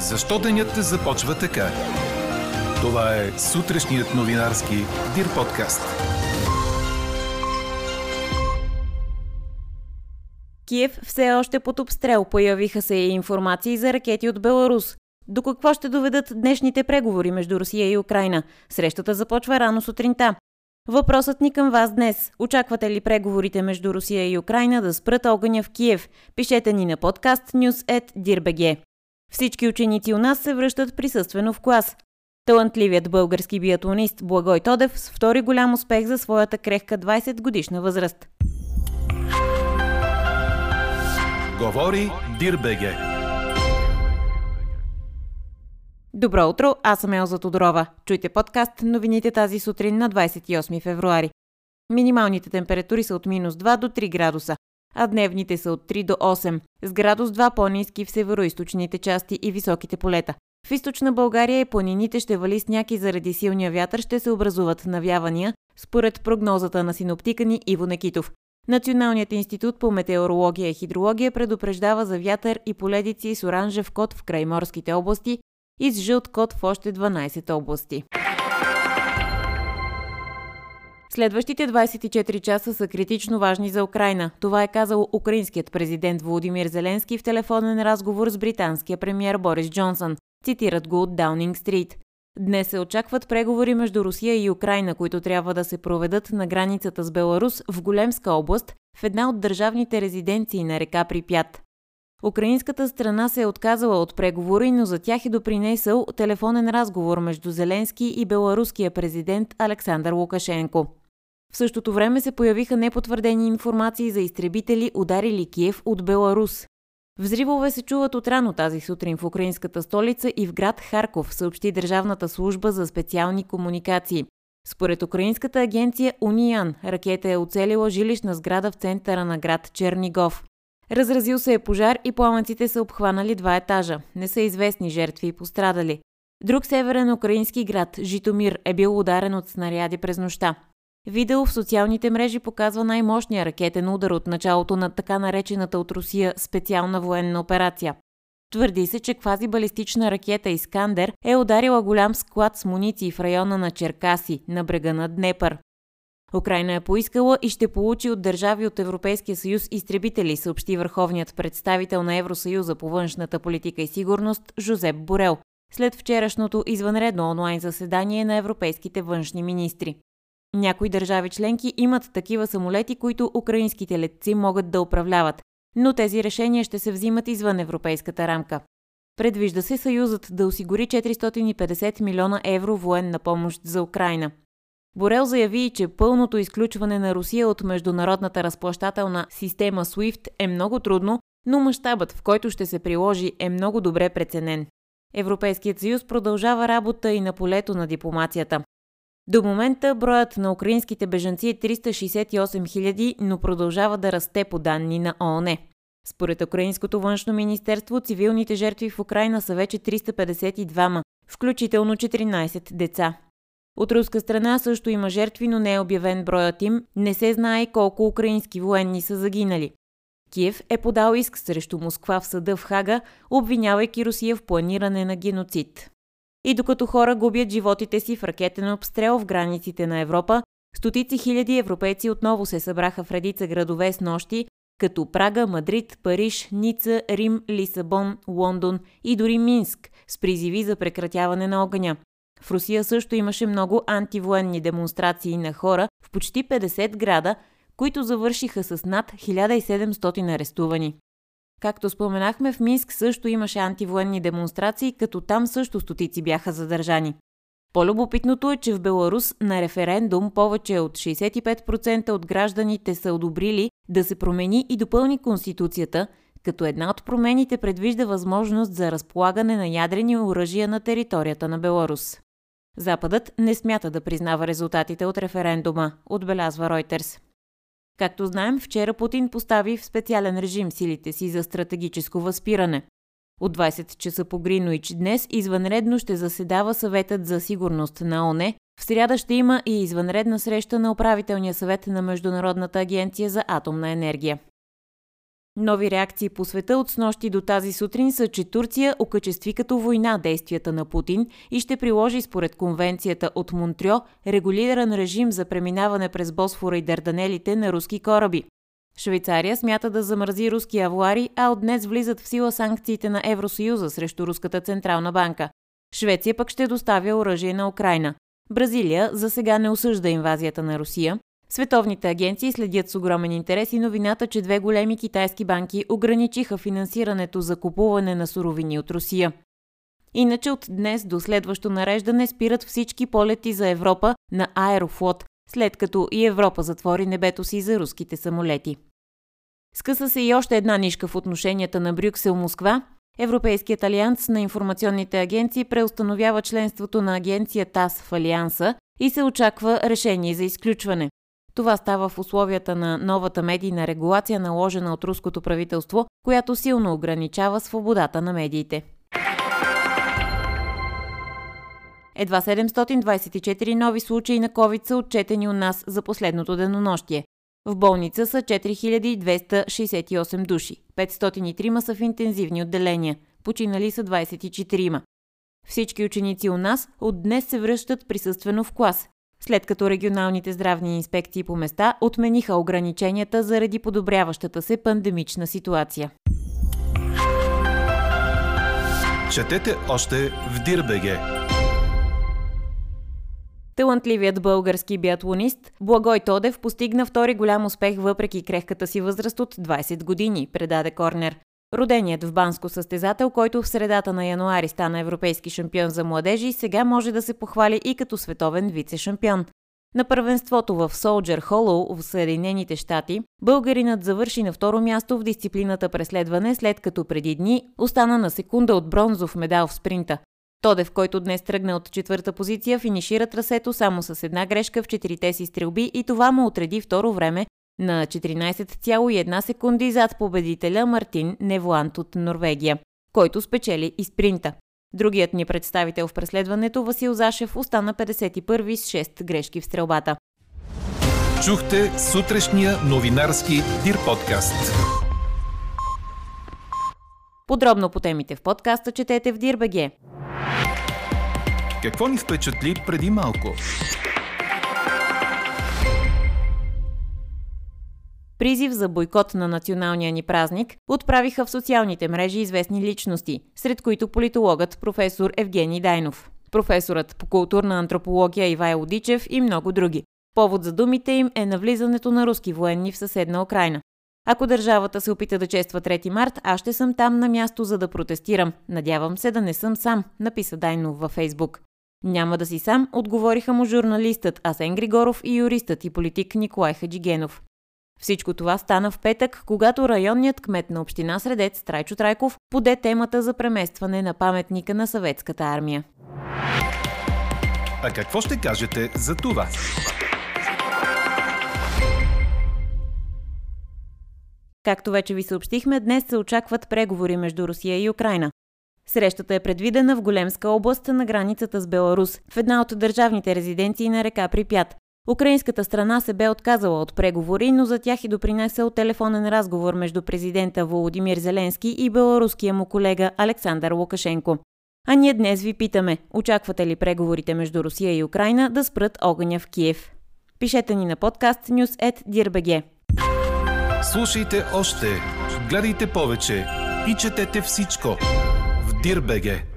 Защо денят започва така? Това е сутрешният новинарски Дир подкаст. Киев все още под обстрел. Появиха се и информации за ракети от Беларус. До какво ще доведат днешните преговори между Русия и Украина? Срещата започва рано сутринта. Въпросът ни към вас днес. Очаквате ли преговорите между Русия и Украина да спрат огъня в Киев? Пишете ни на подкаст news.dirbg. Всички ученици у нас се връщат присъствено в клас. Талантливият български биатлонист Благой Тодев с втори голям успех за своята крехка 20 годишна възраст. Говори Дирбеге. Добро утро, аз съм Елза Тодорова. Чуйте подкаст новините тази сутрин на 28 февруари. Минималните температури са от минус 2 до 3 градуса, а дневните са от 3 до 8, с градус 2 по-низки в североизточните части и високите полета. В източна България и планините ще вали сняг и заради силния вятър ще се образуват навявания, според прогнозата на синоптика ни Иво Некитов. Националният институт по метеорология и хидрология предупреждава за вятър и поледици с оранжев код в крайморските области и с жълт код в още 12 области. Следващите 24 часа са критично важни за Украина. Това е казал украинският президент Володимир Зеленски в телефонен разговор с британския премьер Борис Джонсън. Цитират го от Даунинг Стрит. Днес се очакват преговори между Русия и Украина, които трябва да се проведат на границата с Беларус в Големска област, в една от държавните резиденции на река Припят. Украинската страна се е отказала от преговори, но за тях е допринесъл телефонен разговор между Зеленски и беларуския президент Александър Лукашенко. В същото време се появиха непотвърдени информации за изтребители, ударили Киев от Беларус. Взривове се чуват от рано тази сутрин в украинската столица и в град Харков, съобщи Държавната служба за специални комуникации. Според украинската агенция Униян, ракета е оцелила жилищна сграда в центъра на град Чернигов. Разразил се е пожар и пламъците са обхванали два етажа. Не са известни жертви и пострадали. Друг северен украински град, Житомир, е бил ударен от снаряди през нощта. Видео в социалните мрежи показва най-мощния ракетен удар от началото на така наречената от Русия специална военна операция. Твърди се, че квазибалистична ракета Искандер е ударила голям склад с муниции в района на Черкаси, на брега на Днепър. Украина е поискала и ще получи от държави от Европейския съюз изтребители, съобщи върховният представител на Евросъюза по външната политика и сигурност Жозеп Борел, след вчерашното извънредно онлайн заседание на европейските външни министри. Някои държави членки имат такива самолети, които украинските летци могат да управляват, но тези решения ще се взимат извън европейската рамка. Предвижда се Съюзът да осигури 450 милиона евро военна помощ за Украина. Борел заяви, че пълното изключване на Русия от международната разплащателна система SWIFT е много трудно, но мащабът, в който ще се приложи, е много добре преценен. Европейският съюз продължава работа и на полето на дипломацията. До момента броят на украинските бежанци е 368 000, но продължава да расте по данни на ООН. Според Украинското външно министерство, цивилните жертви в Украина са вече 352, включително 14 деца. От руска страна също има жертви, но не е обявен броят им. Не се знае колко украински военни са загинали. Киев е подал иск срещу Москва в съда в Хага, обвинявайки Русия в планиране на геноцид. И докато хора губят животите си в ракетен обстрел в границите на Европа, стотици хиляди европейци отново се събраха в редица градове с нощи, като Прага, Мадрид, Париж, Ница, Рим, Лисабон, Лондон и дори Минск, с призиви за прекратяване на огъня. В Русия също имаше много антивоенни демонстрации на хора в почти 50 града, които завършиха с над 1700 арестувани. Както споменахме, в Минск също имаше антивоенни демонстрации, като там също стотици бяха задържани. По-любопитното е, че в Беларус на референдум повече от 65% от гражданите са одобрили да се промени и допълни Конституцията, като една от промените предвижда възможност за разполагане на ядрени оръжия на територията на Беларус. Западът не смята да признава резултатите от референдума, отбелязва Reuters. Както знаем, вчера Путин постави в специален режим силите си за стратегическо възпиране. От 20 часа по Гринович днес извънредно ще заседава съветът за сигурност на ОНЕ. В сряда ще има и извънредна среща на управителния съвет на Международната агенция за атомна енергия. Нови реакции по света от снощи до тази сутрин са, че Турция окачестви като война действията на Путин и ще приложи според конвенцията от Монтрьо регулиран режим за преминаване през Босфора и Дарданелите на руски кораби. Швейцария смята да замрази руски авуари, а от днес влизат в сила санкциите на Евросъюза срещу Руската централна банка. Швеция пък ще доставя оръжие на Украина. Бразилия за сега не осъжда инвазията на Русия. Световните агенции следят с огромен интерес и новината, че две големи китайски банки ограничиха финансирането за купуване на суровини от Русия. Иначе от днес до следващо нареждане спират всички полети за Европа на Аерофлот, след като и Европа затвори небето си за руските самолети. Скъса се и още една нишка в отношенията на Брюксел-Москва. Европейският алианс на информационните агенции преустановява членството на агенция ТАС в Алианса и се очаква решение за изключване. Това става в условията на новата медийна регулация, наложена от руското правителство, която силно ограничава свободата на медиите. Едва 724 нови случаи на COVID са отчетени у нас за последното денонощие. В болница са 4268 души, 503 са в интензивни отделения, починали са 24. Всички ученици у нас от днес се връщат присъствено в клас, след като регионалните здравни инспекции по места отмениха ограниченията заради подобряващата се пандемична ситуация. Четете още в Дирбеге! Талантливият български биатлонист Благой Тодев постигна втори голям успех въпреки крехката си възраст от 20 години, предаде Корнер. Роденият в Банско състезател, който в средата на януари стана европейски шампион за младежи, сега може да се похвали и като световен вице-шампион. На първенството в Soldier Hollow в Съединените щати, българинът завърши на второ място в дисциплината преследване, след като преди дни остана на секунда от бронзов медал в спринта. Тодев, който днес тръгна от четвърта позиция, финишира трасето само с една грешка в четирите си стрелби и това му отреди второ време на 14,1 секунди зад победителя Мартин Невлант от Норвегия, който спечели и спринта. Другият ни представител в преследването Васил Зашев остана 51 с 6 грешки в стрелбата. Чухте сутрешния новинарски Дир подкаст. Подробно по темите в подкаста четете в Дирбеге. Какво ни впечатли преди малко? Призив за бойкот на националния ни празник отправиха в социалните мрежи известни личности, сред които политологът професор Евгений Дайнов, професорът по културна антропология Ивайло Дичев и много други. Повод за думите им е навлизането на руски военни в съседна Украина. Ако държавата се опита да чества 3 март, аз ще съм там на място, за да протестирам. Надявам се да не съм сам, написа Дайнов във Фейсбук. Няма да си сам, отговориха му журналистът Асен Григоров и юристът и политик Николай Хаджигенов. Всичко това стана в петък, когато районният кмет на община Средец Трайчо Трайков поде темата за преместване на паметника на съветската армия. А какво ще кажете за това? Както вече ви съобщихме, днес се очакват преговори между Русия и Украина. Срещата е предвидена в Големска област на границата с Беларус, в една от държавните резиденции на река Припят. Украинската страна се бе отказала от преговори, но за тях и допринесъл телефонен разговор между президента Володимир Зеленски и беларуския му колега Александър Лукашенко. А ние днес ви питаме, очаквате ли преговорите между Русия и Украина да спрат огъня в Киев? Пишете ни на подкаст news.dirbg. Слушайте още, гледайте повече и четете всичко в Дирбеге.